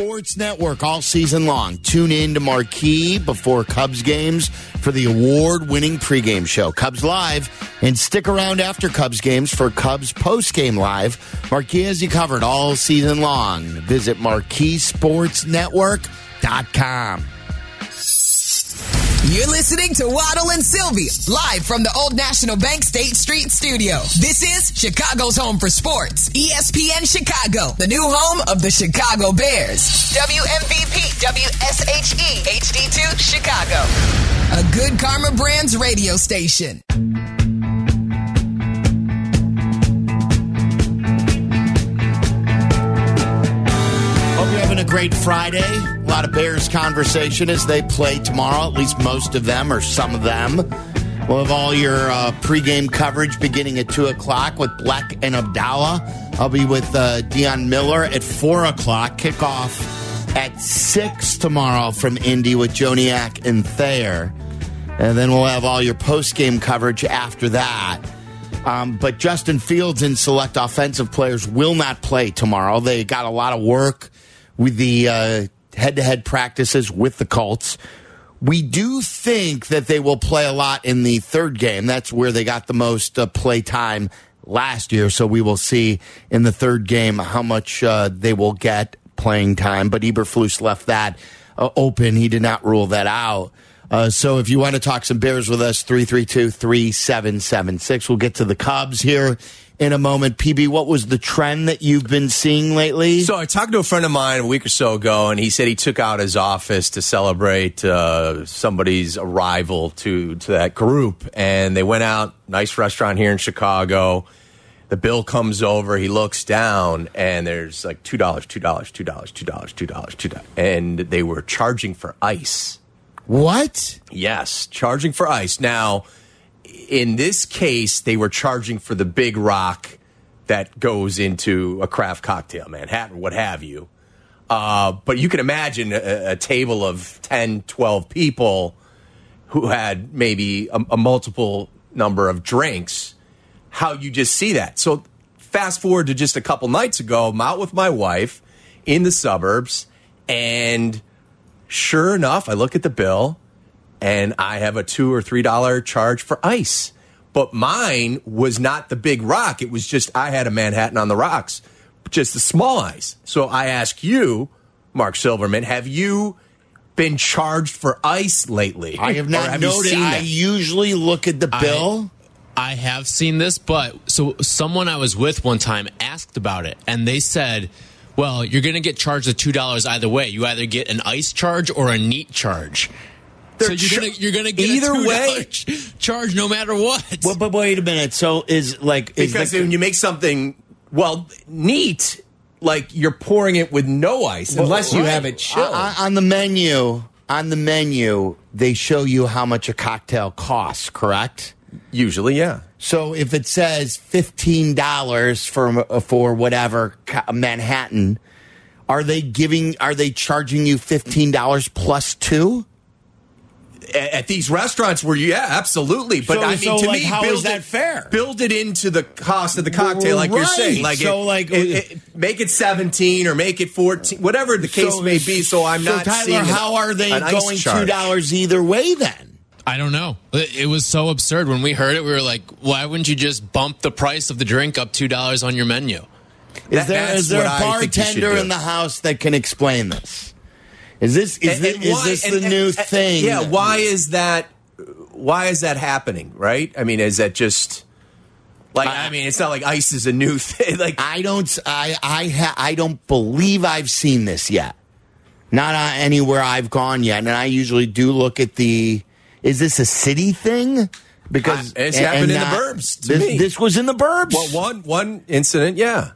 Sports Network all season long. Tune in to Marquee before Cubs games for the award winning pregame show, Cubs Live, and stick around after Cubs games for Cubs postgame live. Marquee has you covered all season long. Visit MarqueeSportsNetwork.com. You're listening to Waddle and Silvy, live from the Old National Bank State Street studio. This is Chicago's home for sports. ESPN Chicago, the new home of the Chicago Bears. WMVP, WSHE, HD2, Chicago. A good Karma Brands radio station. Great Friday. A lot of Bears conversation as they play tomorrow, at least most of them or some of them. We'll have all your uh, pregame coverage beginning at 2 o'clock with Black and Abdallah. I'll be with uh, Dion Miller at 4 o'clock. Kickoff at 6 tomorrow from Indy with Joniak and Thayer. And then we'll have all your postgame coverage after that. Um, but Justin Fields and select offensive players will not play tomorrow. They got a lot of work with the head to head practices with the Colts. We do think that they will play a lot in the third game. That's where they got the most uh, play time last year. So we will see in the third game how much uh, they will get playing time. But Eberflus left that uh, open. He did not rule that out. Uh, so if you want to talk some Bears with us, 332 3776. We'll get to the Cubs here in a moment. PB, what was the trend that you've been seeing lately? So I talked to a friend of mine a week or so ago, and he said he took out his office to celebrate uh, somebody's arrival to to that group, and they went out. Nice restaurant here in Chicago. The bill comes over. He looks down, and there's like two dollars, two dollars, two dollars, two dollars, two dollars, two dollars, and they were charging for ice. what? Yes, charging for ice. Now, in this case, they were charging for the big rock that goes into a craft cocktail, Manhattan, what have you. Uh, but you can imagine a, a table of 10, 12 people who had maybe a, a multiple number of drinks, how you just see that. So, fast forward to just a couple nights ago, I'm out with my wife in the suburbs, and sure enough, I look at the bill and I have a two or three dollar charge for ice. But mine was not the big rock. It was just I had a Manhattan on the rocks, just the small ice. So I ask you, Marc Silverman, have you been charged for ice lately? I have not noted. seen I usually look at the bill. I have seen this, but so someone I was with one time asked about it, and they said, "Well, you're going to get charged the two dollars either way. You either get an ice charge or a neat charge." So They're you're char- gonna you're gonna get Either a $2 way- ch- charge no matter what. Well, but wait a minute. So is like is because the, when you make something well neat, like you're pouring it with no ice, unless you Right. have it chilled. On, on the menu, on the menu, they show you how much a cocktail costs. Correct. Usually, yeah. So if it says fifteen dollars for for whatever Manhattan, are they giving? Are they charging you fifteen dollars plus two? At, at these restaurants where you, yeah, absolutely. But So- I mean, so, to like, me, how build is that it, fair? Build it into the cost of the cocktail, like you're saying. Like, So, it- like- it- uh, it- make it 17 or make it 14, whatever the case may be. So I'm not Tyler, seeing how are they an ice going two dollars either way? Then I don't know. It it was so absurd when we heard it. We were like, "Why wouldn't you just bump the price of the drink up two dollars on your menu?" is That- there that's is there what a I think you should bartender in the house that can explain this? Is this is, And- thi- and is this the and- new thing? Yeah. Why is that? Why is that happening? Right? I mean, is that just like? I, mean, it's not like ice is a new thing. Like, I don't. I I ha, I don't believe I've seen this yet. Not uh, anywhere I've gone yet, and I usually do look at the. Is this a city thing? Because Uh, it's and- happened in the burbs to This, me. this was in the burbs. well, one one incident, yeah.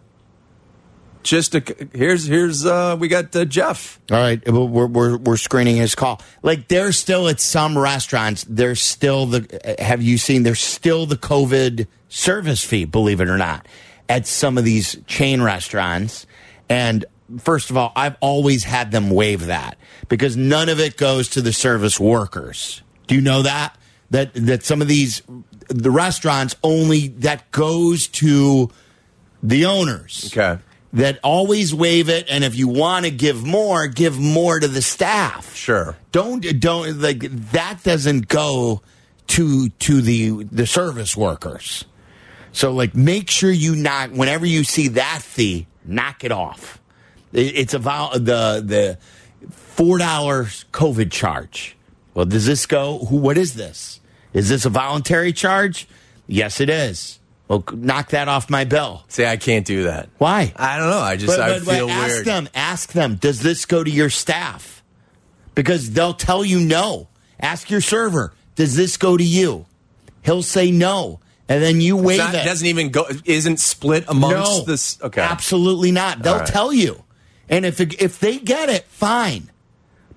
Just a, here's here's uh we got uh, Jeff. All right, we're, we're we're screening his call. Like they're still at some restaurants, there's still the. Have you seen? There's still the COVID service fee. Believe it or not, at some of these chain restaurants. And first of all, I've always had them waive that because none of it goes to the service workers. Do you know that that that some of these the restaurants only that goes to the owners. Okay. That always waive it, and if you want to give more, give more to the staff. Sure. Don't don't like that doesn't go to to the the service workers. So like make sure you knock whenever you see that fee, knock it off. It- It's about the the four dollars COVID charge. Well, does this go? Who? What is this? Is this a voluntary charge? Yes, it is. Well, knock that off my bill. Say I can't do that. Why? I don't know. I just But, I but- but feel ask weird. them. Ask them. Does this go to your staff? Because they'll tell you no. Ask your server. Does this go to you? He'll say no, and then you waive It's not- it. doesn't even go. Isn't split amongst no, this. Okay. absolutely not. They'll right. tell you, and if it, if they get it, fine.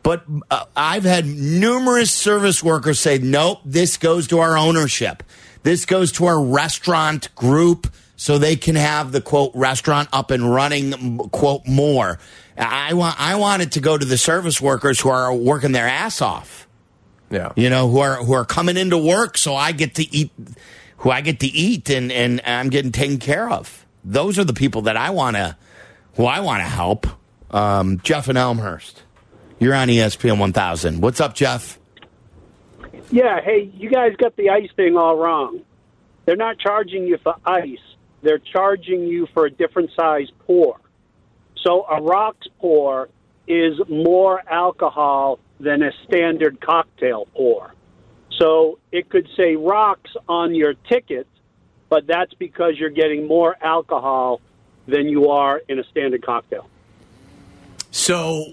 But uh, I've had numerous service workers say, nope, this goes to our ownership. This goes to our restaurant group so they can have the quote restaurant up and running quote more. I want I want it to go to the service workers who are working their ass off. Yeah. You know, who are who are coming into work so I get to eat who I get to eat and and I'm getting taken care of. Those are the people that I want to who I want to help. Um, Jeff and Elmhurst. You're on ESPN 1000. What's up, Jeff? Yeah, hey, you guys got the ice thing all wrong. They're not charging you for ice. They're charging you for a different size pour. So a rocks pour is more alcohol than a standard cocktail pour. So it could say rocks on your ticket, but that's because you're getting more alcohol than you are in a standard cocktail. So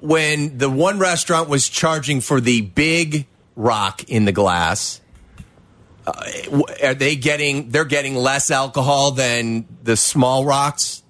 when the one restaurant was charging for the big rock in the glass, uh, are they getting? They're getting less alcohol than the small rocks.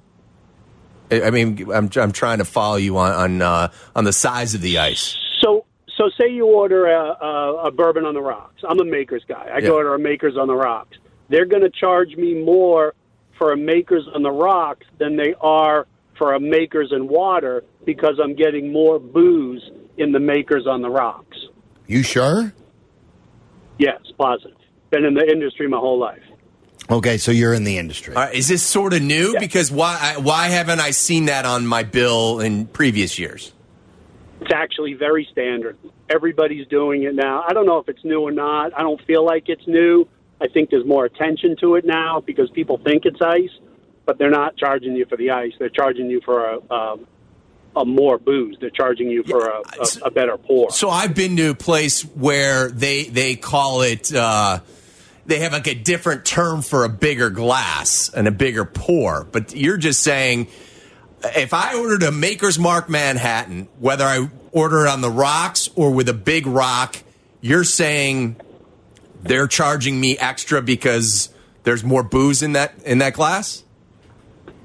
I mean, I'm I'm trying to follow you on on uh, on the size of the ice. So, so say you order a, a, a bourbon on the rocks. I'm a Makers guy. I Yeah. go order a Makers on the rocks. They're going to charge me more for a Makers on the rocks than they are for a Makers and water because I'm getting more booze in the Makers on the rocks. You sure? Yes, positive. Been in the industry my whole life. Okay, so you're in the industry. All right, is this sort of new? Because why why haven't I seen that on my bill in previous years? It's actually very standard. Everybody's doing it now. I don't know if it's new or not. I don't feel like it's new. I think there's more attention to it now because people think it's ice, but they're not charging you for the ice. They're charging you for a, um, a more booze. They're charging you for a, a, a better pour. So I've been to a place where they they call it uh, they have like a different term for a bigger glass and a bigger pour. But you're just saying if I ordered a Maker's Mark Manhattan, whether I order it on the rocks or with a big rock, you're saying they're charging me extra because there's more booze in that in that glass.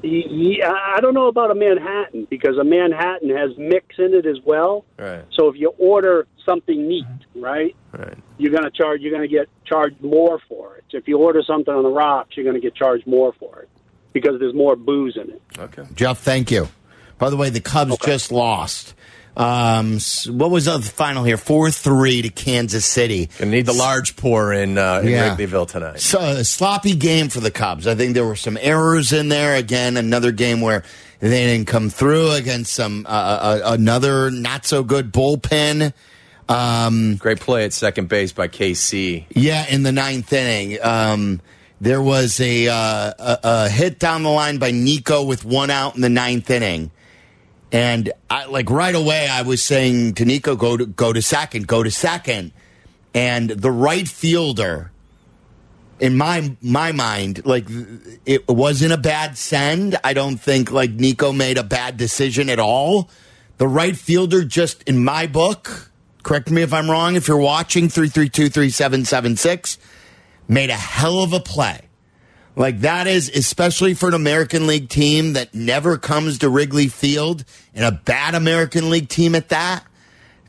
Yeah, I don't know about a Manhattan because a Manhattan has mix in it as well. Right. So if you order something neat, right, Right. you're going to charge. You're going to get charged more for it. If you order something on the rocks, you're going to get charged more for it because there's more booze in it. Okay. Jeff, thank you. By the way, the Cubs just lost. Um, what was the final here? 4 3 to Kansas City. Gonna need the large pour in, uh, in Yeah. Wrigleyville tonight. So a sloppy game for the Cubs. I think there were some errors in there. Again, another game where they didn't come through against some uh, uh, another not so good bullpen. Um, Great play at second base by KC. yeah, in the ninth inning, um, there was a, uh, a a hit down the line by Nico with one out in the ninth inning. And I, like right away, I was saying to Nico, "Go to go to second, go to second. And the right fielder, in my my mind, like it wasn't a bad send. I don't think like Nico made a bad decision at all. The right fielder, just in my book, correct me if I'm wrong. If you're watching three three two three seven seven six, made a hell of a play. Like that is especially for an American League team that never comes to Wrigley Field and a bad American League team at that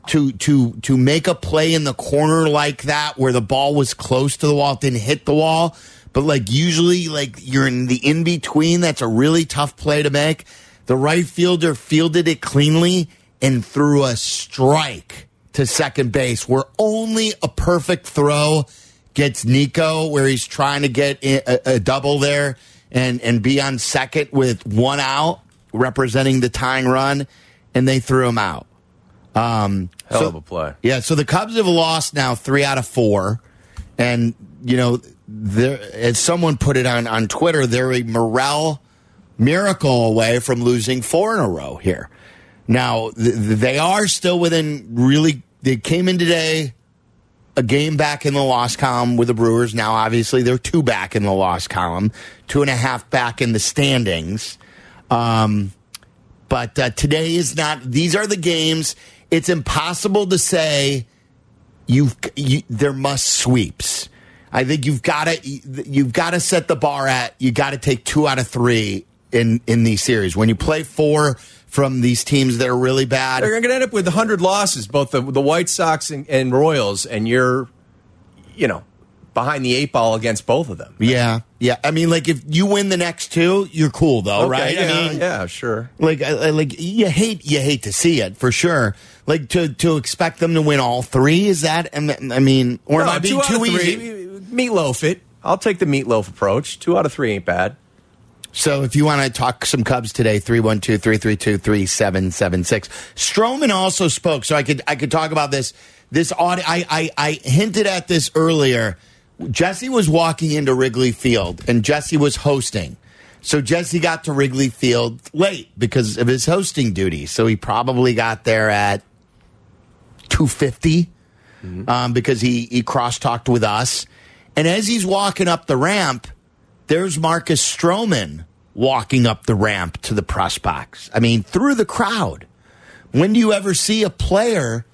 to to to make a play in the corner like that where the ball was close to the wall, didn't hit the wall, but like usually like you're in the in between, that's a really tough play to make. The right fielder fielded it cleanly and threw a strike to second base where only a perfect throw gets Nico where he's trying to get a double there and and be on second with one out, representing the tying run, and they threw him out. Um, Hell so- of a play. Yeah, so the Cubs have lost now three out of four, and you know, there as someone put it on on Twitter, they're a morale miracle away from losing four in a row here. Now th- they are still within really. They came in today a game back in the loss column with the Brewers. Now, obviously, they're two back in the loss column, two and a half back in the standings. Um, but uh, today is not. These are the games. It's impossible to say you've you, there must sweeps. I think you've got to you've got to set the bar at you got to take two out of three in in these series. When you play four from these teams that are really bad, They're going to end up with 100 losses, both the, the White Sox and, and Royals, and you're, you know, behind the eight ball against both of them. yeah, yeah. I mean, like if you win the next two, you're cool though, Okay, right? Yeah, I mean, yeah, sure. like I- I- like you hate you hate to see it for sure. Like to to expect them to win all three is that? I mean, or am No, I being too easy? Meatloaf it. I'll take the meatloaf approach. Two out of three ain't bad. So if you want to talk some Cubs today, 312-332-3776. Stroman also spoke, so I could I could talk about this. This audio I, I I hinted at this earlier. Jesse was walking into Wrigley Field and Jesse was hosting. So Jesse got to Wrigley Field late because of his hosting duty. So he probably got there at 250 um, because he, he cross-talked with us. And as he's walking up the ramp, there's Marcus Stroman walking up the ramp to the press box. I mean, through the crowd. When do you ever see a player?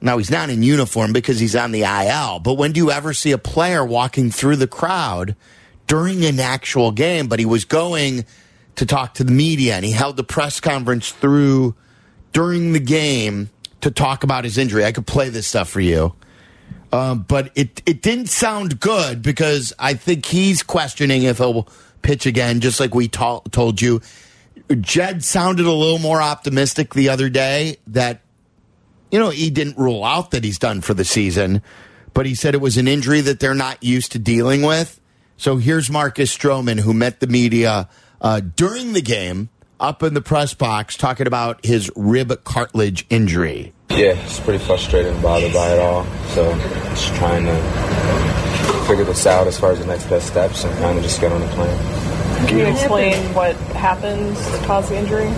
Now he's not in uniform because he's on the IL, but when do you ever see a player walking through the crowd during an actual game? But he was going to talk to the media and he held the press conference through during the game to talk about his injury. I could play this stuff for you. Um, but it it didn't sound good because I think he's questioning if he'll pitch again, just like we to- told you. Jed sounded a little more optimistic the other day that, you know, he didn't rule out that he's done for the season, but he said it was an injury that they're not used to dealing with. So here's Marcus Stroman, who met the media uh, during the game up in the press box talking about his rib cartilage injury. Yeah, it's pretty frustrated and bothered by it all. So just trying to figure this out as far as the next best steps and kind of just get on the plan. Can you explain what happened to cause the injury?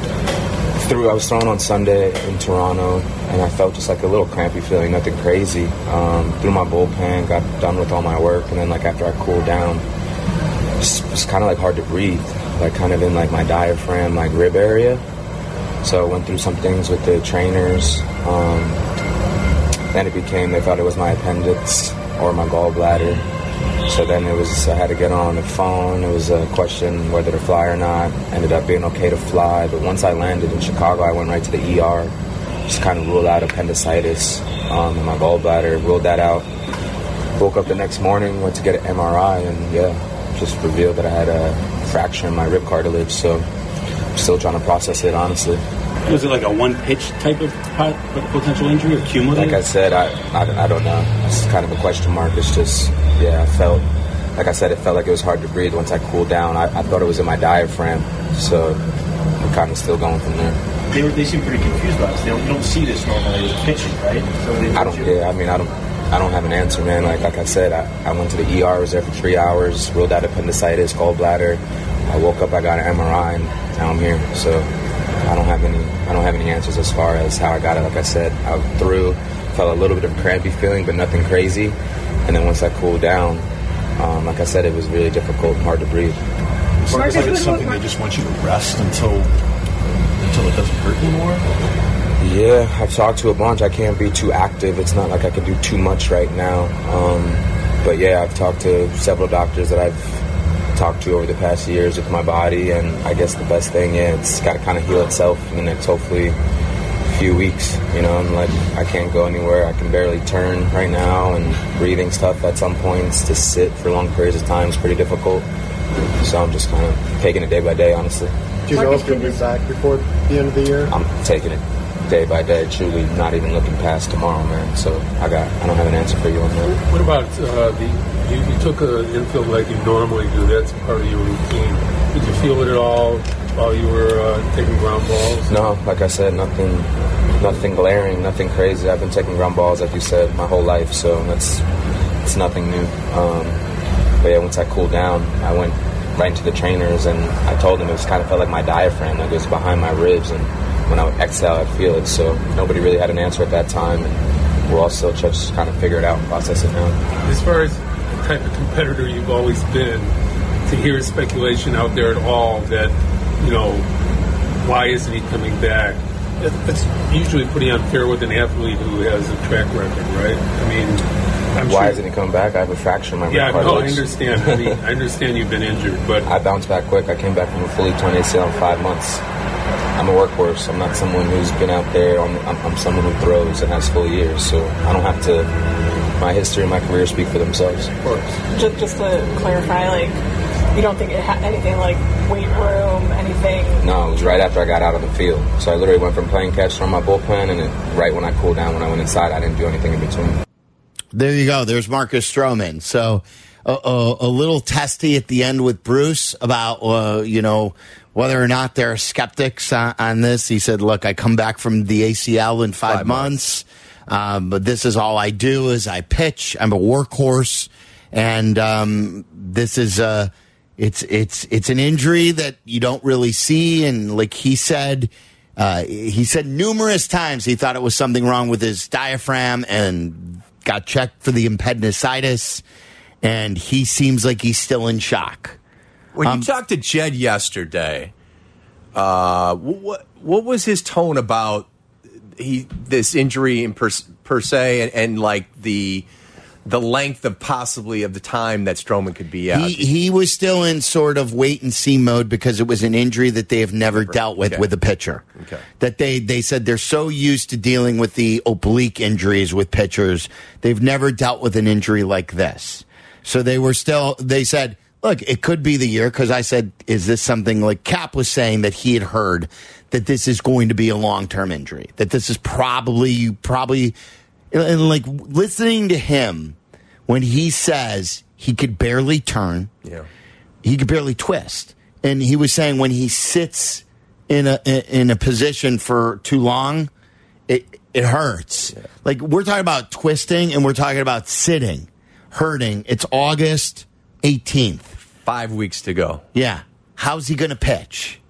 Through I was thrown on Sunday in Toronto and I felt just like a little crampy feeling, nothing crazy. Um, through my bullpen, got done with all my work, and then like after I cooled down, it's, it's kind of like hard to breathe, like kind of in like my diaphragm, like rib area. So I went through some things with the trainers. Um, then it became they thought it was my appendix or my gallbladder. So then it was I had to get on the phone. It was a question whether to fly or not. Ended up being okay to fly, but once I landed in Chicago, I went right to the ER. Just kind of ruled out appendicitis um, in my gallbladder. Ruled that out. Woke up the next morning, went to get an MRI, and yeah, just revealed that I had a fracture in my rib cartilage. So I'm still trying to process it, honestly. Was it like a one pitch type of potential injury or cumulative? Like I said, I, I, I don't know. It's kind of a question mark. It's just, yeah, I felt, like I said, it felt like it was hard to breathe once I cooled down. I, I thought it was in my diaphragm, so I'm kind of still going from there. they, were, they seem pretty confused about this. They don't, you don't see this normally with pitching, right? So I don't, yeah, I mean, I don't, I don't have an answer, man. Like, like I said, I, I went to the ER, I was there for three hours, ruled out appendicitis, gallbladder. I woke up, I got an MRI, and now I'm here. So I don't have any, I don't have any answers as far as how I got it. Like I said, I threw, felt a little bit of a crampy feeling, but nothing crazy. And then once I cooled down, um, like I said, it was really difficult and hard to breathe. Marcus, like it's something they just want you to rest until until it doesn't hurt anymore. Yeah, I've talked to a bunch. I can't be too active. It's not like I can do too much right now. Um, but yeah, I've talked to several doctors that I've talked to over the past years with my body, and I guess the best thing, yeah, it's got to kind of heal itself in the next hopefully few weeks. You know, I'm like I can't go anywhere. I can barely turn right now, and breathing stuff at some points to sit for long periods of time is pretty difficult. So I'm just kind of taking it day by day, honestly. Do you know if you'll be back before the end of the year? I'm taking it day by day, truly not even looking past tomorrow, man. So I got, I don't have an answer for you on that. What about uh, the? You, you took an infield like you normally do. That's part of your routine. Did you feel it at all while you were uh, taking ground balls? No, like I said, nothing, nothing glaring, nothing crazy. I've been taking ground balls, like you said, my whole life, so that's it's nothing new. Um, but yeah, once I cooled down, I went right into the trainers, and I told them it was kind of felt like my diaphragm, like it was behind my ribs, and when I would exhale, I'd feel it. So nobody really had an answer at that time, and we'll all still just kind of figure it out and process it now. As far as type of competitor you've always been, to hear speculation out there at all that, you know, why isn't he coming back? It- It's usually pretty unfair with an athlete who has a track record, right? I mean, I'm Why sure. isn't he coming back? I have a fracture in my Yeah, no, I understand. I mean, I understand you've been injured, but I bounced back quick. I came back from a fully torn ACL in five months. I'm a workhorse. I'm not someone who's been out there. I'm, I'm, I'm someone who throws and has full years. So I don't have to. My history and my career speak for themselves. of course. Just, just to clarify, like, you don't think it had anything like weight room, anything? No, it was right after I got out of the field. So I literally went from playing catch from my bullpen, and then right when I cooled down, when I went inside, I didn't do anything in between. There you go. There's Marcus Stroman. So a, a, a little testy at the end with Bruce about uh, you know whether or not there are skeptics on, on this. He said, "Look, I come back from the ACL in five, Five months, um, but this is all I do is I pitch. I'm a workhorse, and um, this is a." It's it's it's an injury that you don't really see, and like he said, uh, he said numerous times he thought it was something wrong with his diaphragm and got checked for the appendicitis, and he seems like he's still in shock. When Um, you talked to Jed yesterday, uh, what what was his tone about he this injury in per, per se, and, and like the the length of possibly of the time that Stroman could be out? He he was still in sort of wait and see mode because it was an injury that they have never dealt with Okay. with a pitcher. Okay. That they they said they're so used to dealing with the oblique injuries with pitchers, they've never dealt with an injury like this. So they were still they said, look, it could be the year because I said, is this something like Kap was saying that he had heard that this is going to be a long term injury, that this is probably you probably and like listening to him when he says he could barely turn, yeah. he could barely twist, and he was saying when he sits in a in a position for too long, it it hurts. Like we're talking about twisting, and we're talking about sitting, hurting. It's August eighteenth. Five weeks to go. Yeah, how's he going to pitch?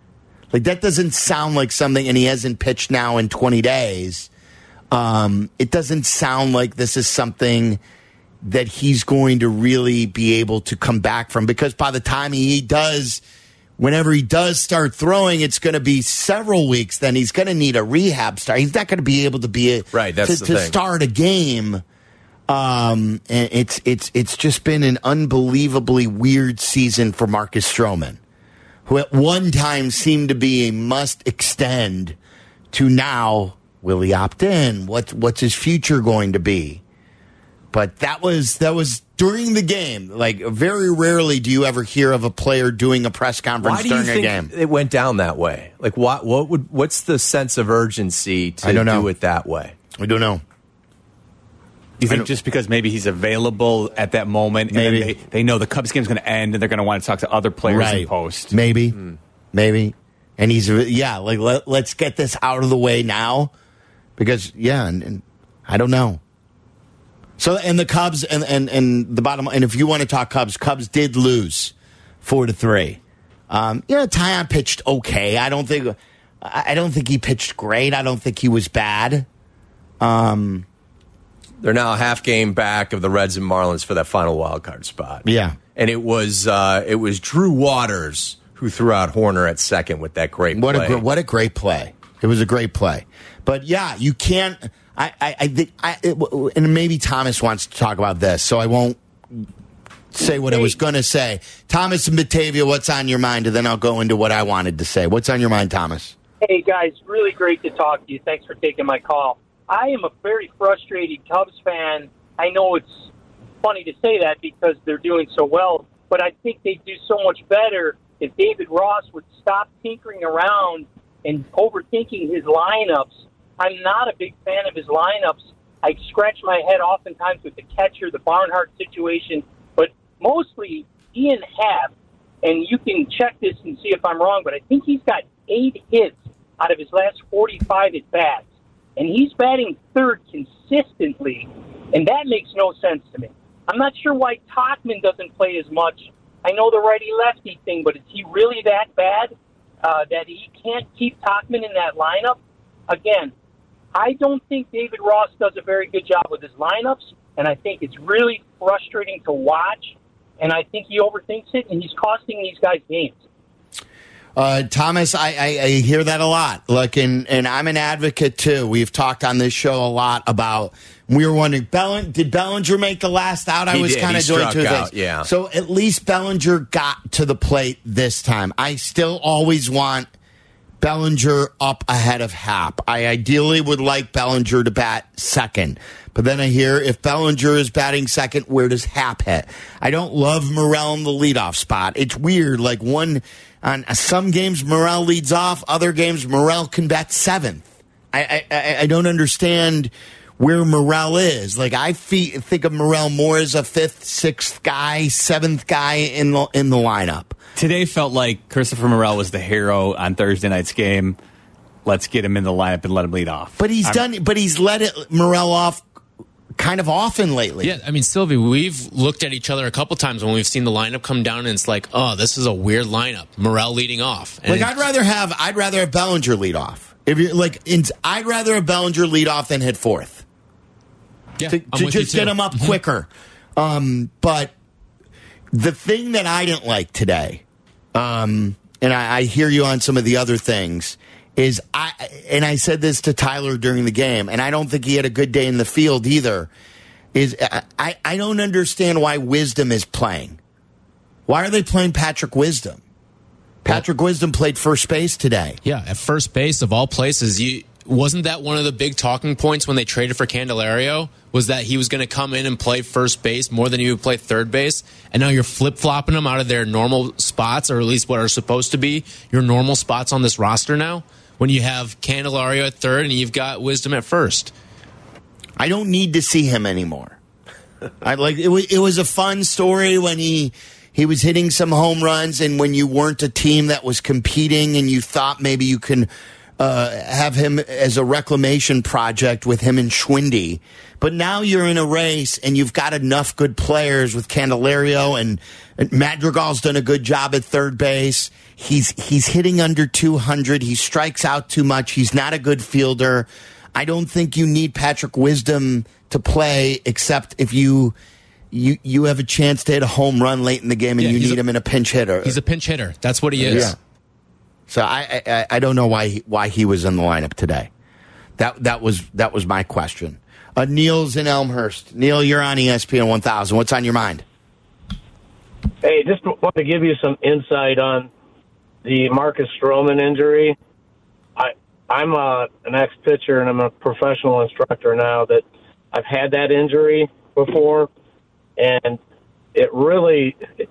Like that doesn't sound like something, and he hasn't pitched now in twenty days. Um, it doesn't sound like this is something that he's going to really be able to come back from because by the time he does whenever he does start throwing it's going to be several weeks then he's going to need a rehab start he's not going to be able to be a, Right, that's to, to start a game um it's it's it's just been an unbelievably weird season for Marcus Stroman who at one time seemed to be a must extend to now will he opt in what what's his future going to be but that was that was during the game. Like very rarely do you ever hear of a player doing a press conference Why do you during a game. it went down that way? Like, what what would what's the sense of urgency to I don't know. do it that way? I don't know. You think just because maybe he's available at that moment, and Maybe. then they, they know the Cubs game's going to end, and they're going to want to talk to other players in post. Maybe, maybe, and he's yeah. Like let, let's get this out of the way now, because yeah, and, and I don't know. So and the Cubs and and and the bottom and if you want to talk Cubs, Cubs did lose four to three. Um, you know, Taillon pitched okay. I don't think I I don't think he pitched great. I don't think he was bad. Um, They're now a half game back of the Reds and Marlins for that final wild card spot. Yeah. and it was uh, it was Drew Waters who threw out Hoerner at second with that great What play. a gr- what a great play! It was a great play, but yeah, you can't. I I, I think I it, and maybe Thomas wants to talk about this, so I won't say what I was going to say. Thomas and Batavia, what's on your mind? And then I'll go into what I wanted to say. What's on your mind, Thomas? Hey guys, really great to talk to you. Thanks for taking my call. I am a very frustrated Cubs fan. I know it's funny to say that because they're doing so well, but I think they'd do so much better if David Ross would stop tinkering around and overthinking his lineups. I'm not a big fan of his lineups. I scratch my head oftentimes with the catcher, the Barnhart situation, but mostly Ian Happ and you can check this and see if I'm wrong, but I think he's got eight hits out of his last 45 at bats, and he's batting third consistently, and that makes no sense to me. I'm not sure why Tauchman doesn't play as much. I know the righty lefty thing, but is he really that bad uh, that he can't keep Tauchman in that lineup? Again, I don't think David Ross does a very good job with his lineups, and I think it's really frustrating to watch. And I think he overthinks it, and he's costing these guys games. Uh, Thomas, I, I, I hear that a lot. Like, and, and I'm an advocate too. We've talked on this show a lot about. We were wondering, Bell, did Bellinger make the last out? I He was kind of doing two out, things. yeah. So at least Bellinger got to the plate this time. I still always want Bellinger up ahead of Happ. I ideally would like Bellinger to bat second. But then I hear if Bellinger is batting second, where does Happ hit? I don't love Morel in the leadoff spot. It's weird. Like one on some games Morel leads off, other games Morel can bat seventh. I I, I, don't understand where Morel is. Like I fe- think of Morel more as a fifth, sixth guy, seventh guy in the in the lineup. Today felt like Christopher Morel was the hero on Thursday night's game. Let's get him in the lineup and let him lead off. But he's I'm- done. But he's let it Morel off kind of often lately. Yeah, I mean, Silvy, we've looked at each other a couple times when we've seen the lineup come down, and it's like, oh, this is a weird lineup. Morel leading off. And Like I'd rather have I'd rather have Bellinger lead off. If you like, in, I'd rather have Bellinger lead off than hit fourth yeah, to, to just get him up quicker. Um, but the thing that I didn't like today, um, and I, I hear you on some of the other things, is I and I said this to Tyler during the game, and I don't think he had a good day in the field either. Is uh, I, I don't understand why Wisdom is playing. Why are they playing Patrick Wisdom? Patrick Wisdom played first base today. Yeah, at first base of all places, you wasn't that one of the big talking points when they traded for Candelario? Was that he was going to come in and play first base more than he would play third base? And now you're flip flopping them out of their normal spots, or at least what are supposed to be your normal spots on this roster now. When you have Candelario at third and you've got Wisdom at first. I don't need to see him anymore. I like it. Was, it was a fun story when he he was hitting some home runs, and when you weren't a team that was competing, and you thought maybe you can uh, have him as a reclamation project with him and Schwindy. But now you're in a race, and you've got enough good players with Candelario and, and Madrigal's done a good job at third base. He's he's hitting under 200. He strikes out too much. He's not a good fielder. I don't think you need Patrick Wisdom to play, except if you you you have a chance to hit a home run late in the game and Yeah, you need a- him in a pinch hitter. He's a pinch hitter. That's what he is. Yeah. So I, I I don't know why he, why he was in the lineup today. That that was that was my question. Uh, Neil's in Elmhurst. Neil, you're on ESPN 1000. What's on your mind? Hey, just want to give you some insight on the Marcus Stroman injury. I I'm a, an ex pitcher and I'm a professional instructor now. That I've had that injury before, and it really it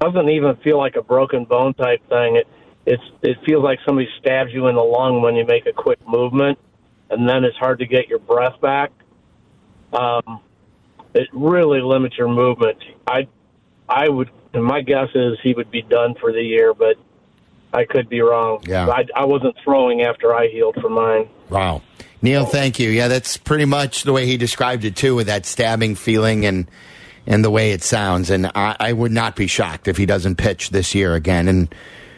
doesn't even feel like a broken bone type thing. It it's it feels like somebody stabs you in the lung when you make a quick movement, and then it's hard to get your breath back. Um, it really limits your movement. I I would, and my guess is he would be done for the year, but I could be wrong. Yeah. I, I wasn't throwing after I healed from mine. Wow. Neil, thank you. Yeah, that's pretty much the way he described it too, with that stabbing feeling and and the way it sounds. And I, I would not be shocked if he doesn't pitch this year again. And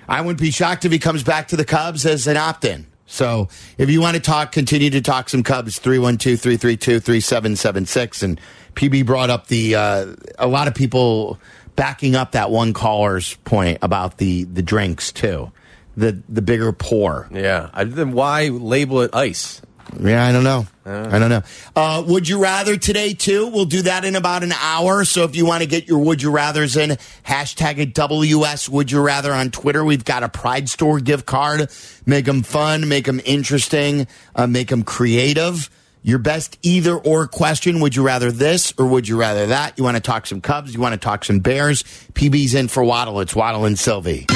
I wouldn't be shocked if he comes back to the Cubs as an opt in. So if you want to talk, continue to talk some Cubs, 312 332 3776. And PB brought up the, uh, a lot of people backing up that one caller's point about the, the drinks too. The, the bigger pour. Yeah. I, then why label it ice? Yeah, I don't know. I don't know. Uh, would you rather today too? We'll do that in about an hour. So if you want to get your would you rather's in, hashtag it WS Would You Rather on Twitter. We've got a Pride Store gift card. Make them fun, make them interesting, uh, make them creative. Your best either or question. Would you rather this or would you rather that? You want to talk some Cubs? You want to talk some Bears? PB's in for Waddle. It's Waddle and Silvy.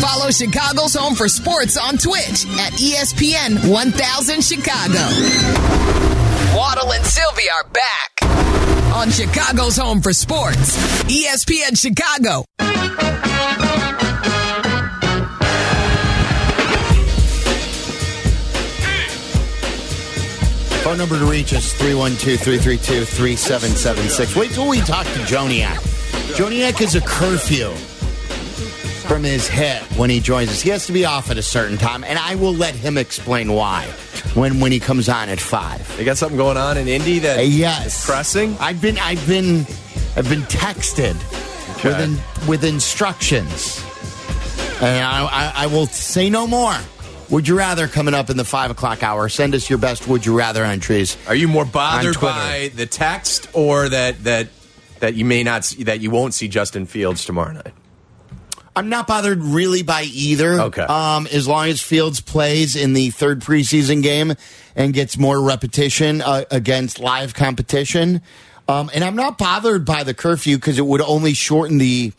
Follow Chicago's Home for Sports on Twitch at ESPN 1000 Chicago. Waddle and Silvy are back on Chicago's Home for Sports, ESPN Chicago. Phone number to reach us 312 332 3776. Wait till we talk to Joniak. Joniak is a curfew from his hit when he joins us. He has to be off at a certain time, and I will let him explain why when when he comes on at five. You got something going on in Indy that Uh, yes. is pressing? I've been I've been I've been texted Okay. with in, with instructions, and I, I, I will say no more. Would you rather coming up in the five o'clock hour? Send us your best would you rather entries. Are you more bothered by the text or that that that you may not see, that you won't see Justin Fields tomorrow night? I'm not bothered really by either. Okay. Um, as long as Fields plays in the third preseason game and gets more repetition uh, against live competition. Um, and I'm not bothered by the curfew because it would only shorten the.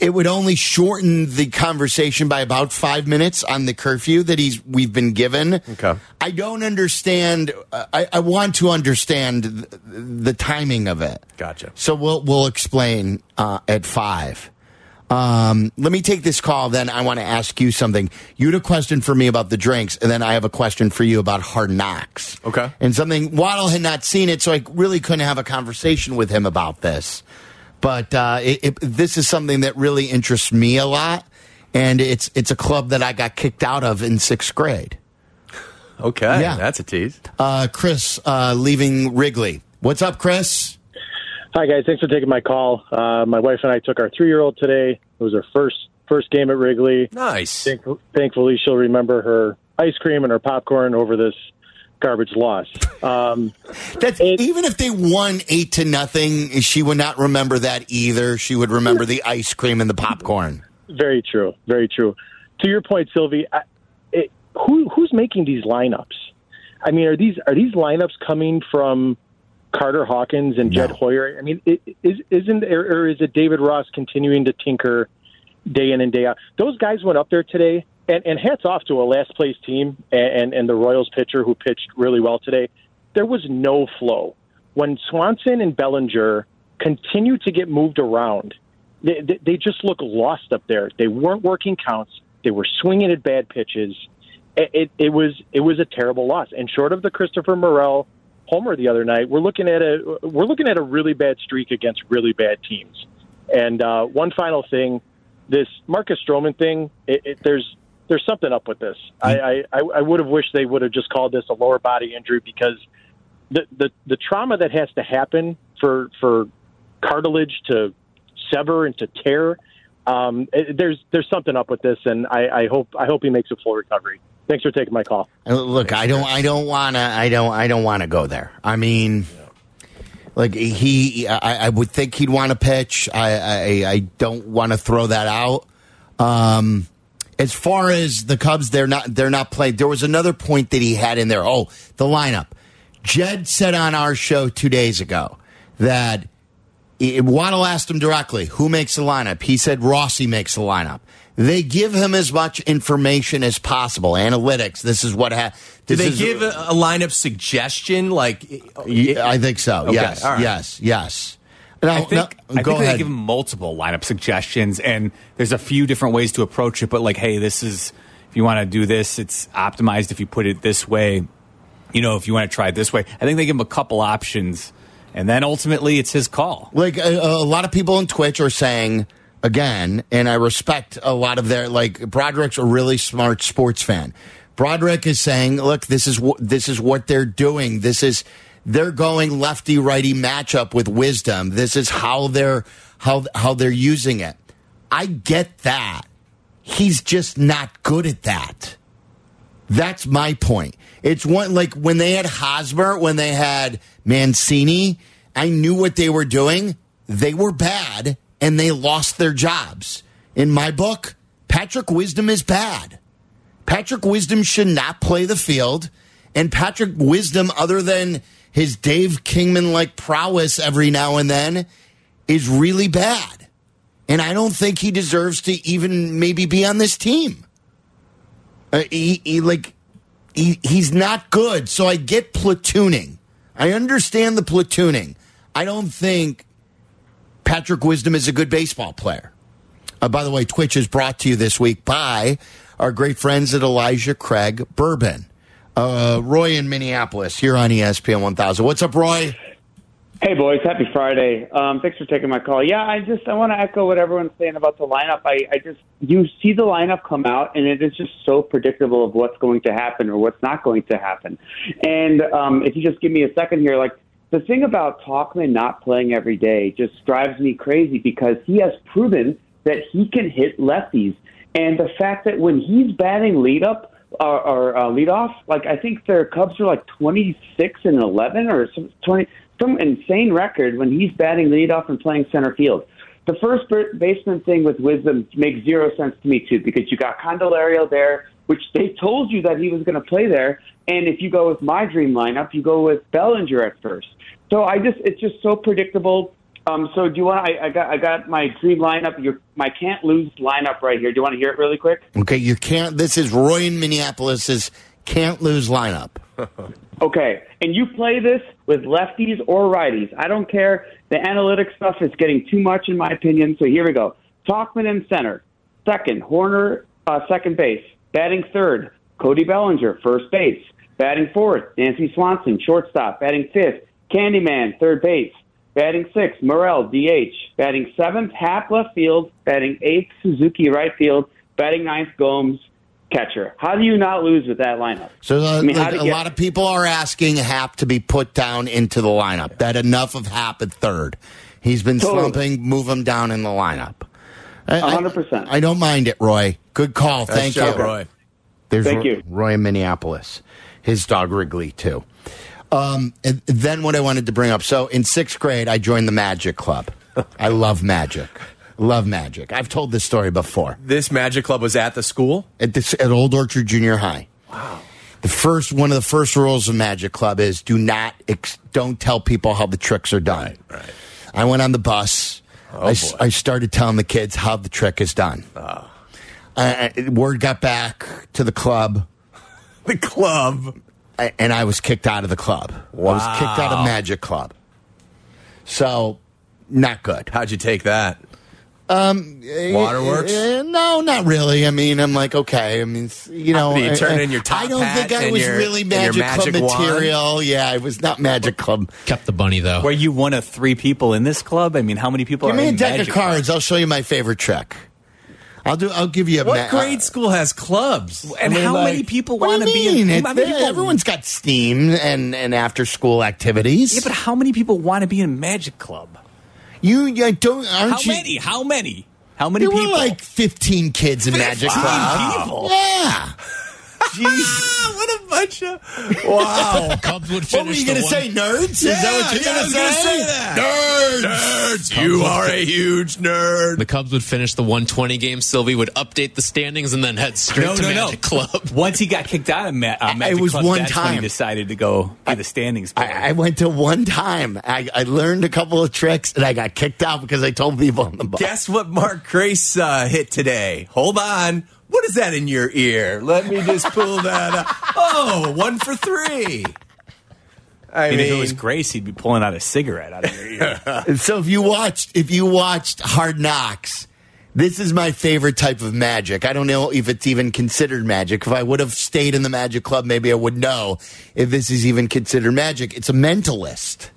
It would only shorten the conversation by about five minutes on the curfew that he's we've been given. Okay. I don't understand. uh, I, I want to understand the, the timing of it. Gotcha. So we'll we'll explain uh, at five. Um, let me take this call. Then I want to ask you something. You had a question for me about the drinks, and then I have a question for you about Hard Knocks. Okay. And something Waddle had not seen it, so I really couldn't have a conversation with him about this. But uh, it, it, this is something that really interests me a lot, and it's it's a club that I got kicked out of in sixth grade. Okay, Yeah. that's a tease. Uh, Chris uh, leaving Wrigley. What's up, Chris? Hi guys, thanks for taking my call. Uh, my wife and I took our three-year-old today. It was her first first game at Wrigley. Nice. Thank, thankfully, she'll remember her ice cream and her popcorn over this garbage loss. Um, That's even if they won eight to nothing, she would not remember that either. She would remember the ice cream and the popcorn. very true, very true. To your point, Silvy, I, it, who who's making these lineups? I mean, are these are these lineups coming from Carter Hawkins and Jed Hoyer? I mean, it, is isn't or, or is it David Ross continuing to tinker day in and day out? Those guys went up there today, and, and hats off to a last place team and, and, and the Royals pitcher who pitched really well today. There was no flow when Swanson and Bellinger continued to get moved around. They, they, they just look lost up there. They weren't working counts. They were swinging at bad pitches. It, it, it was it was a terrible loss. And short of the Christopher Morel homer the other night, we're looking at a we're looking at a really bad streak against really bad teams. And uh, one final thing, this Marcus Stroman thing, it, it, there's there's something up with this. I, I, I would have wished they would have just called this a lower body injury because the, the the trauma that has to happen for for cartilage to sever and to tear. Um, it, there's there's something up with this, and I, I hope I hope he makes a full recovery. Thanks for taking my call. Look, I don't, I don't want to, I don't, I don't want to go there. I mean, like he, I, I would think he'd want to pitch. I, I, I don't want to throw that out. Um, as far as the Cubs, they're not, they're not playing. There was another point that he had in there. Oh, the lineup. Jed said on our show two days ago that it- Waddle asked him directly, who makes the lineup? He said Rossi makes the lineup. They give him as much information as possible. Analytics. This is what ha- Do they is- give a, a lineup suggestion? Like, I think so. Okay, yes. right. Yes. Yes. Now, I think, now- I think ahead. they give multiple lineup suggestions, and there's a few different ways to approach it. But like, hey, this is if you want to do this, it's optimized. If you put it this way, you know, if you want to try it this way, I think they give him a couple options, and then ultimately it's his call. like a, a lot of people on Twitch are saying again, and I respect a lot of their like Broderick's a really smart sports fan. Broderick is saying, "Look, this is what this is what they're doing. This is they're going lefty righty matchup with wisdom. This is how they're how how they're using it." I get that. He's just not good at that. That's my point. It's one like when they had Hosmer, when they had Mancini, I knew what they were doing. They were bad and they lost their jobs. In my book, Patrick Wisdom is bad. Patrick Wisdom should not play the field. And Patrick Wisdom, other than his Dave Kingman like prowess every now and then, is really bad. And I don't think he deserves to even maybe be on this team. Uh, he, he like he, he's not good. So I get platooning. I understand the platooning. I don't think Patrick Wisdom is a good baseball player. Uh, by the way, Twitch is brought to you this week by our great friends at Elijah Craig Bourbon. Uh, Roy in Minneapolis here on ESPN 1000. What's up, Roy? Hey boys, happy Friday. Um, thanks for taking my call. Yeah, I just I want to echo what everyone's saying about the lineup. I, I just you see the lineup come out and it is just so predictable of what's going to happen or what's not going to happen. And um, if you just give me a second here, like the thing about Tauchman not playing every day just drives me crazy because he has proven that he can hit lefties, and the fact that when he's batting lead or, or uh, lead off, like I think their Cubs are like twenty six and eleven or some twenty some insane record when he's batting leadoff and playing center field. The first baseman thing with Wisdom makes zero sense to me too, because you got Candelario there, which they told you that he was going to play there, and if you go with my dream lineup, you go with Bellinger at first. So I just it's just so predictable. Um, so do you want? I, I got I got my dream lineup. Your my can't lose lineup right here. Do you want to hear it really quick? Okay, you can't. This is Roy in Minneapolis's can't lose lineup. Okay, and you play this with lefties or righties. I don't care. The analytic stuff is getting too much, in my opinion. So here we go. Tauchman in center. Second, Hoerner, uh, second base. Batting third, Cody Bellinger, first base. Batting fourth, Dansby Swanson, shortstop. Batting fifth, Candyman, third base. Batting sixth, Morel, DH. Batting seventh, Happ, left field. Batting eighth, Suzuki, right field. Batting ninth, Gomes, catcher. How do you not lose with that lineup? So uh, I mean, how like, to a get- lot of people are asking Happ to be put down into the lineup. That enough of Happ at third. He's been Totally. slumping. Move him down in the lineup. I- I- 100%. I don't mind it, Roy. Good call. Nice Thank job, you, Roy. There's Thank Ro- you. Roy in Minneapolis. His dog Wrigley too. Um, and then what I wanted to bring up. So in sixth grade, I joined the Magic Club. I love magic. Love magic. I've told this story before. This Magic Club was at the school? At, this, at Old Orchard Junior High. Wow. The first one of the first rules of Magic Club is do not ex, don't tell people how the tricks are done. Right. I went on the bus. Oh, I. I started telling the kids how the trick is done. Ah. Uh, word got back to the club. The club. I- and I was kicked out of the club. I was kicked out of Magic Club. So, not good. How'd you take that? Um, Waterworks? uh, no, not really. I mean, I'm like, okay. I mean, you know, you turn I, in your top I don't think I was your- really and your Magic Club wand? material. Yeah, it was not Magic Club. Kept the bunny though. Were you one of three people in this club? I mean, how many people Give are me a deck Magic of cards. I'll show you my favorite trick. I'll do. I'll give you a. What ma- grade uh, school has clubs? And I mean, how like- many people want to be? In, It's- how many people, everyone's got STEAM and and after school activities. Yeah, but how many people want to be in a Magic Club? you, you don't. Aren't How you? many? How many? How many There people? were like 15 kids in Magic Club. people? Yeah. Ah, what a bunch of wow! Cubs would finish. What were you going to say, nerds? Is that what you're yeah, I going was to gonna say? say that. Nerds, you are a huge nerd. The Cubs would finish the 120 game. Silvy would update the standings and then head straight No, to no, no. Magic Club. Once he got kicked out of Ma- uh, Magic was Club, one that's when time. he decided to go to the standings. I, I went to one time. I, I learned a couple of tricks and I got kicked out because I told people on the bus. Guess what Mark Grace uh, hit today? Hold on. What is that in your ear? Let me just pull that up. Oh, one for three. I and mean, if it was Grace, he'd be pulling out a cigarette out of your ear. So if you watched if you watched Hard Knocks, this is my favorite type of magic. I don't know if it's even considered magic. If I would have stayed in the Magic Club, maybe I would know if this is even considered magic. It's a mentalist.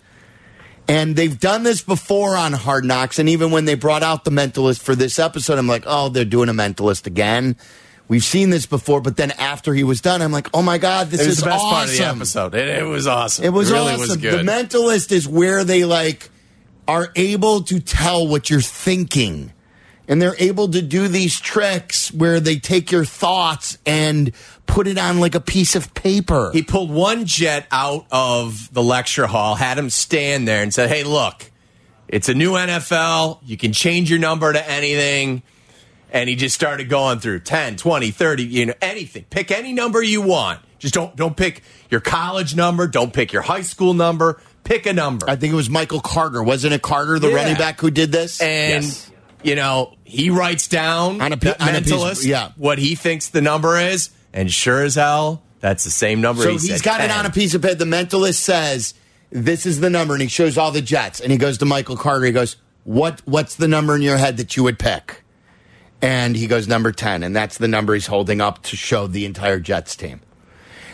And they've done this before on Hard Knocks. And even when they brought out the mentalist for this episode, I'm like, oh, they're doing a mentalist again. We've seen this before, but then after he was done, I'm like, oh my God, this it was is the best awesome. part of the episode. It, it was awesome. It was really awesome. was good. The mentalist is where they like are able to tell what you're thinking. And they're able to do these tricks where they take your thoughts and put it on like a piece of paper. He pulled one jet out of the lecture hall, had him stand there, and said, Hey, look, it's a new NFL. You can change your number to anything. And he just started going through 10, 20, 30, you know, anything. Pick any number you want. Just don't don't pick your college number, don't pick your high school number. Pick a number. I think it was Michael Carter. Wasn't it Carter, the Yeah. running back, who did this? and Yes. You know he writes down On a the on a piece mentalist yeah. what he thinks the number is, and sure as hell, that's the same number. So he he's said, got it on a piece of paper. The mentalist says, "This is the number," and he shows all the Jets. And he goes to Michael Carter. He goes, "What? What's the number in your head that you would pick?" And he goes, "Number ten," and that's the number he's holding up to show the entire Jets team.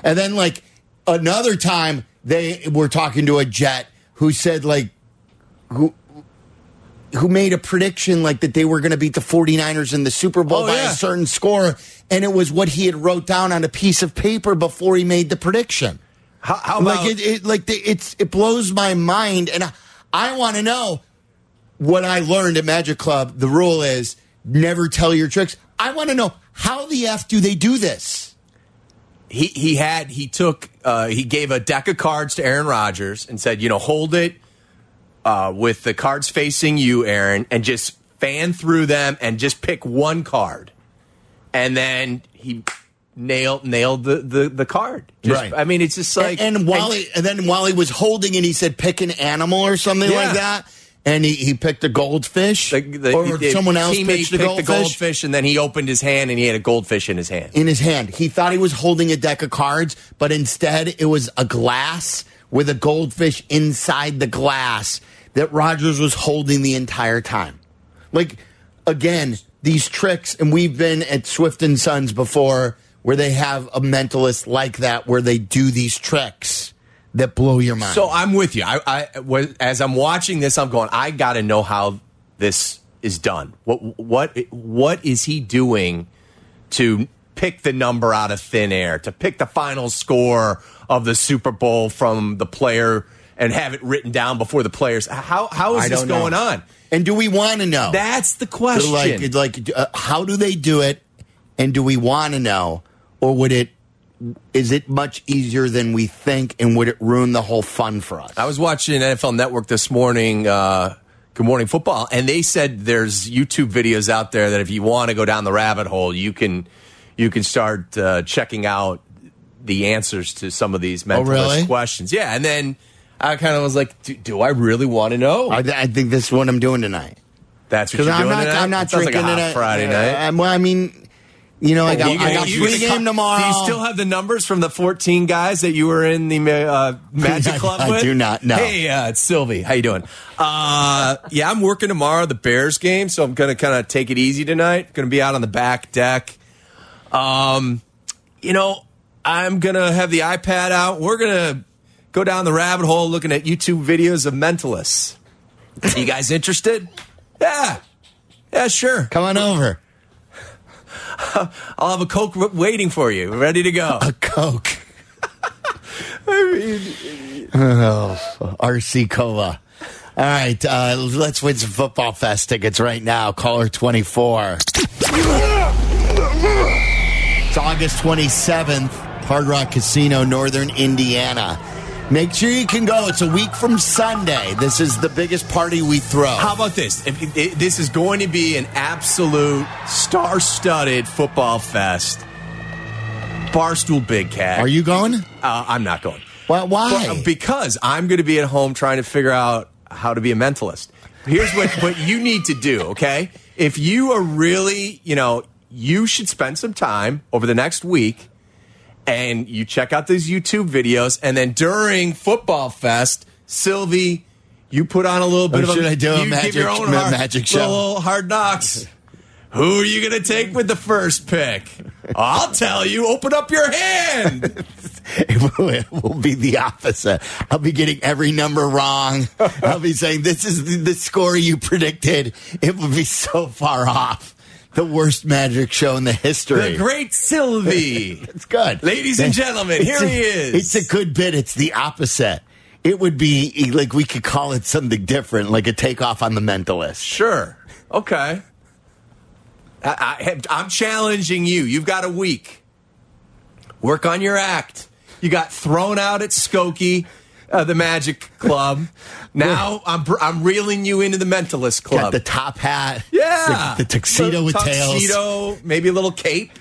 And then like another time they were talking to a jet who said like who who made a prediction like that they were going to beat the 49ers in the Super Bowl Oh, by yeah. a certain score and it was what he had wrote down on a piece of paper before he made the prediction. How, how like it, it like the, it's it blows my mind and I, I want to know what I learned at Magic Club. The rule is never tell your tricks. I want to know how the f do they do this? he he had he took uh, he gave a deck of cards to Aaron Rodgers and said, you know, hold it uh, with the cards facing you, Aaron, and just fan through them and just pick one card, and then he nailed nailed the the, the card. Just, Right. I mean, it's just like and, and while he, and then while he was holding it, he said pick an animal or something Yeah. like that. And he, he picked a goldfish, the- or the someone else pitched a picked goldfish, the goldfish, and then he opened his hand and he had a goldfish in his hand. in his hand. He thought he was holding a deck of cards, but instead it was a glass with a goldfish inside the glass that Rodgers was holding the entire time. Like again, these tricks, and we've been at Swift and Sons before, where they have a mentalist like that, where they do these tricks that blow your mind. So I'm with you. I, I as I'm watching this, I'm going. I got to know how this is done. What what what is he doing to pick the number out of thin air? To pick the final score of the Super Bowl from the player and have it written down before the players. How how is I this don't know. going on? And do we want to know? That's the question. Like, like, uh, how do they do it? And do we want to know, or would it? Is it much easier than we think, and would it ruin the whole fun for us? I was watching NFL Network this morning, uh, Good Morning Football, and they said there's YouTube videos out there that if you want to go down the rabbit hole, you can you can start uh, checking out the answers to some of these mentalist Oh, really? questions. Yeah, and then I kind of was like, do, do I really want to know? I, I think this is what I'm doing tonight. That's what you're I'm doing not. tonight? I'm not sounds like drinking a hot tonight. Friday night. I'm- well, I mean, you know, I got, You I got you- pregame tomorrow. Do you still have the numbers from the 14 guys that you were in the uh, Magic I- Club I with? do not, no. Hey, uh, it's Silvy. How you doing? Uh, yeah, I'm working tomorrow, the Bears game, so I'm going to kind of take it easy tonight. Going to be out on the back deck. Um, you know, I'm going to have the iPad out. We're going to go down the rabbit hole looking at YouTube videos of mentalists. you guys interested? Yeah. Yeah, sure. Come on over. I'll have a Coke waiting for you, ready to go. A Coke. I mean, Oh, RC Cola. All right, uh, let's win some Football Fest tickets right now. Caller 24. It's August 27th, Hard Rock Casino, Northern Indiana. Make sure you can go. It's a week from Sunday. This is the biggest party we throw. How about this? If, if- if this is going to be an absolute star-studded football fest. Barstool Big Cat. Are you going? Uh, I'm not going. Well, why? But- because I'm going to be at home trying to figure out how to be a mentalist. Here's what, what you need to do, okay? If you are really, you know, you should spend some time over the next week and you check out these YouTube videos. And then during Football Fest, Silvy, you put on a little oh, bit Or of should a, I do a magic- your own hard, magic show? little hard knocks. Who are you going to take with the first pick? I'll tell you. Open up your hand. it will be the opposite. I'll be getting every number wrong. I'll be saying this is the, the score you predicted. It will be so far off. The worst magic show in the history. The great Silvy. it's good. Ladies and gentlemen, here a- he is. It's a good bit. It's the opposite. It would be like we could call it something different, like a takeoff on the mentalist. Sure. Okay. I, I I'm challenging you. You've got a week. Work on your act. You got thrown out at Skokie, uh, the Magic Club. Now I'm br- I'm reeling you into the Mentalist Club. Got the top hat. yeah, The, the tuxedo with tails. tuxedo, maybe a little cape,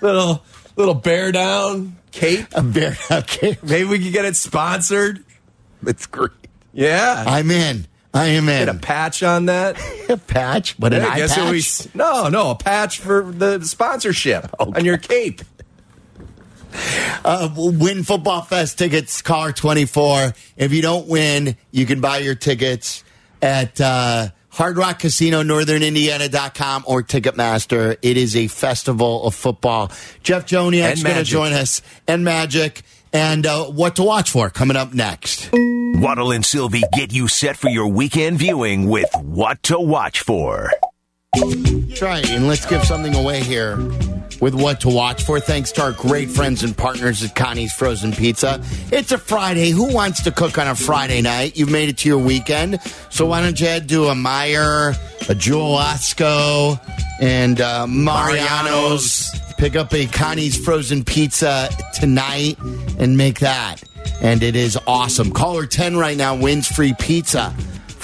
little little bear down cape. A bear okay. Maybe we could get it sponsored. It's great. Yeah, I'm in. I am in. get a patch on that. a patch, but an Yeah, eye guess patch. what we- no, no, a patch for the sponsorship on your cape. Uh, win Football Fest tickets, caller 24. If you don't win, you can buy your tickets at uh, Hard Rock Casino, northern-indiana.com or Ticketmaster. It is a festival of football. Jeff Joniak's And going to join us and Magic and uh, what to watch for coming up next. Waddle and Silvy get you set for your weekend viewing with what to watch for. That's right. And let's give something away here with what to watch for. Thanks to our great friends and partners at Connie's Frozen Pizza. It's a Friday. Who wants to cook on a Friday night? You've made it to your weekend. So why don't you do a Meijer, a Jewel Osco, and uh, Mariano's. Pick up a Connie's Frozen Pizza tonight and make that. And it is awesome. Caller 10 right now wins free pizza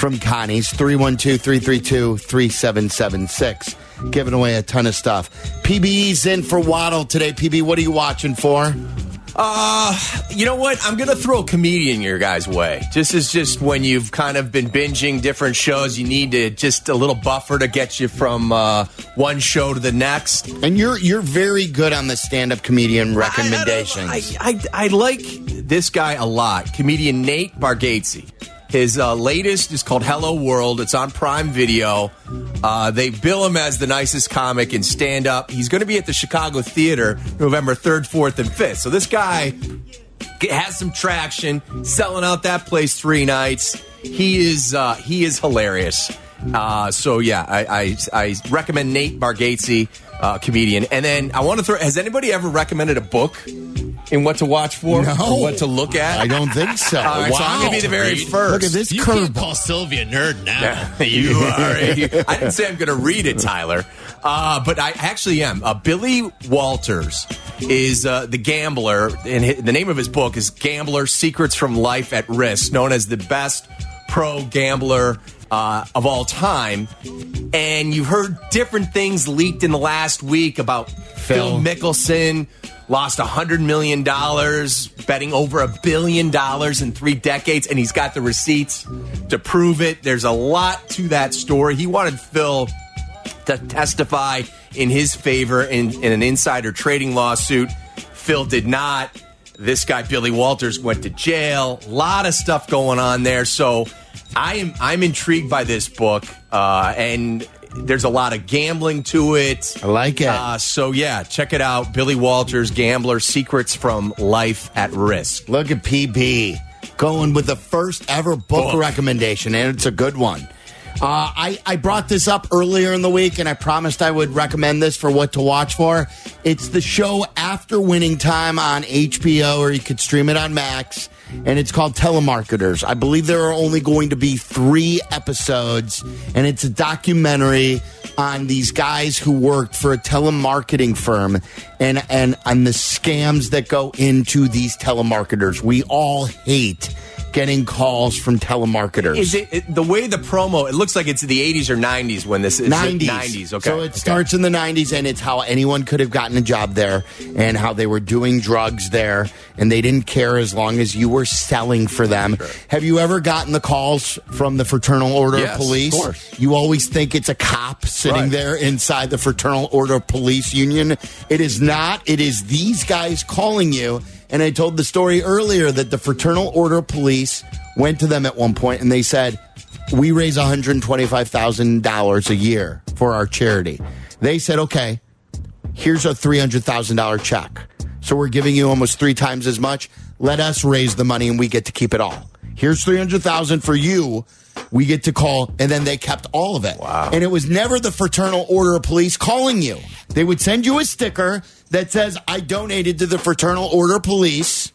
from Connie's 312 332 3776. Giving away a ton of stuff. PBE's in for Waddle today. PB, what are you watching for? Uh, you know what? I'm gonna throw a comedian your guys' way. This is just when you've kind of been binging different shows, you need to just a little buffer to get you from uh, one show to the next. And you're you're very good on the stand up comedian recommendations. I, I, I like this guy a lot. Comedian Nate Bargatze. His uh, latest is called Hello World. It's on Prime Video. Uh, they bill him as the nicest comic in stand up. He's going to be at the Chicago Theater November 3rd, 4th, and 5th. So this guy has some traction, selling out that place three nights. He is uh, he is hilarious. Uh, so yeah, I, I I recommend Nate Bargatze, uh, comedian. And then I want to throw. Has anybody ever recommended a book in what to watch for No. or what to look at? I don't think so. All right, so I'm gonna be the very Read. first. Look at this You can't curveball. call Sylvia nerd now. you are. A, I didn't say I'm going to read it, Tyler, uh, but I actually am. Uh, Billy Walters is uh, the gambler, and hi- the name of his book is "Gambler: Secrets from Life at Risk," known as the best pro gambler uh, of all time. And you've heard different things leaked in the last week about Phil, Phil. Mickelson. Lost a hundred million dollars, betting over a billion dollars in three decades, and he's got the receipts to prove it. There's a lot to that story. He wanted Phil to testify in his favor in, in an insider trading lawsuit. Phil did not. This guy Billy Walters went to jail. A lot of stuff going on there. So I am I'm intrigued by this book, uh, and there's a lot of gambling to it. I like it. Uh, so yeah, check it out. Billy Walters, Gambler: Secrets from Life at Risk. Look at PB going with the first ever book, Book. recommendation, and it's a good one. Uh, I, I brought this up earlier in the week, and I promised I would recommend this for what to watch for. It's the show After Winning Time on HBO, or you could stream it on Max, and it's called Telemarketers. I believe there are only going to be three episodes, and it's a documentary on these guys who worked for a telemarketing firm and and on the scams that go into these telemarketers. We all hate getting calls from telemarketers. Is it, it the way the promo? It looks like it's the 80s or 90s when this is 90s. 90s. Okay, So it okay. starts in the 90s, and it's how anyone could have gotten a job there, and how they were doing drugs there, and they didn't care as long as you were selling for them. Have you ever gotten the calls from the Fraternal Order Yes, of Police? of course. You always think it's a cop sitting Right. there inside the Fraternal Order of Police Union. It is not. It is these guys calling you. And I told the story earlier that the Fraternal Order of Police went to them at one point and they said, We raise $125,000 a year for our charity. They said, Okay, here's a $300,000 check. So we're giving you almost three times as much. Let us raise the money and we get to keep it all. Here's 300,000 for you. We get to call and then they kept all of it. Wow. And it was never the fraternal order of police calling you. They would send you a sticker that says I donated to the fraternal order police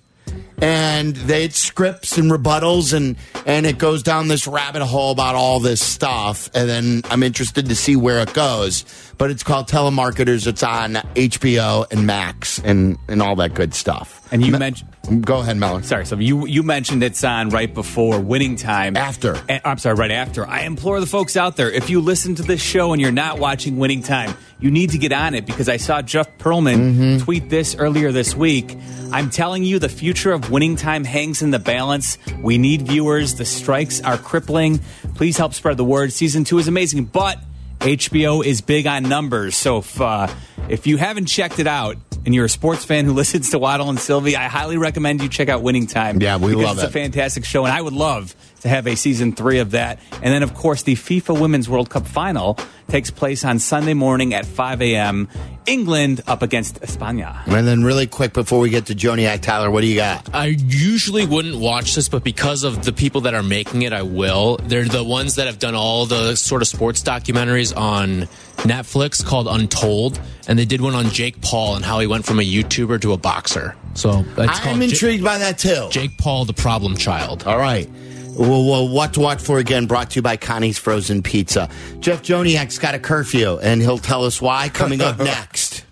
and they had scripts and rebuttals and and it goes down this rabbit hole about all this stuff and then i'm interested to see where it goes but it's called telemarketers it's on hbo and max and and all that good stuff And you Me- mentioned. go ahead Mellon. Sorry, so you you mentioned it's on right before winning time. After. And- I'm sorry, right after. I implore the folks out there, if you listen to this show and you're not watching winning time, you need to get on it because I saw Jeff Pearlman Mm-hmm. tweet this earlier this week. I'm telling you, the future of winning time hangs in the balance. We need viewers. The strikes are crippling. Please help spread the word. Season two is amazing, but HBO is big on numbers. So if uh, if you haven't checked it out and you're a sports fan who listens to Waddle and Silvy, I highly recommend you check out Winning Time. Yeah, we love it's it. a fantastic show, and I would love to have a season three of that. And then, of course, the FIFA Women's World Cup final takes place on Sunday morning at 5 a.m. England up against España. And then, really quick before we get to Joniak, Tyler, what do you got? I usually wouldn't watch this, but because of the people that are making it, I will. They're the ones that have done all the sort of sports documentaries on Netflix called Untold, and they did one on Jake Paul and how he went from a YouTuber to a boxer. So it's I'm intrigued by that too. Jake Paul, the problem child. All right. Well, well, what to watch for again? Brought to you by Connie's Frozen Pizza. Jeff Joniak's got a curfew, and he'll tell us why coming up next.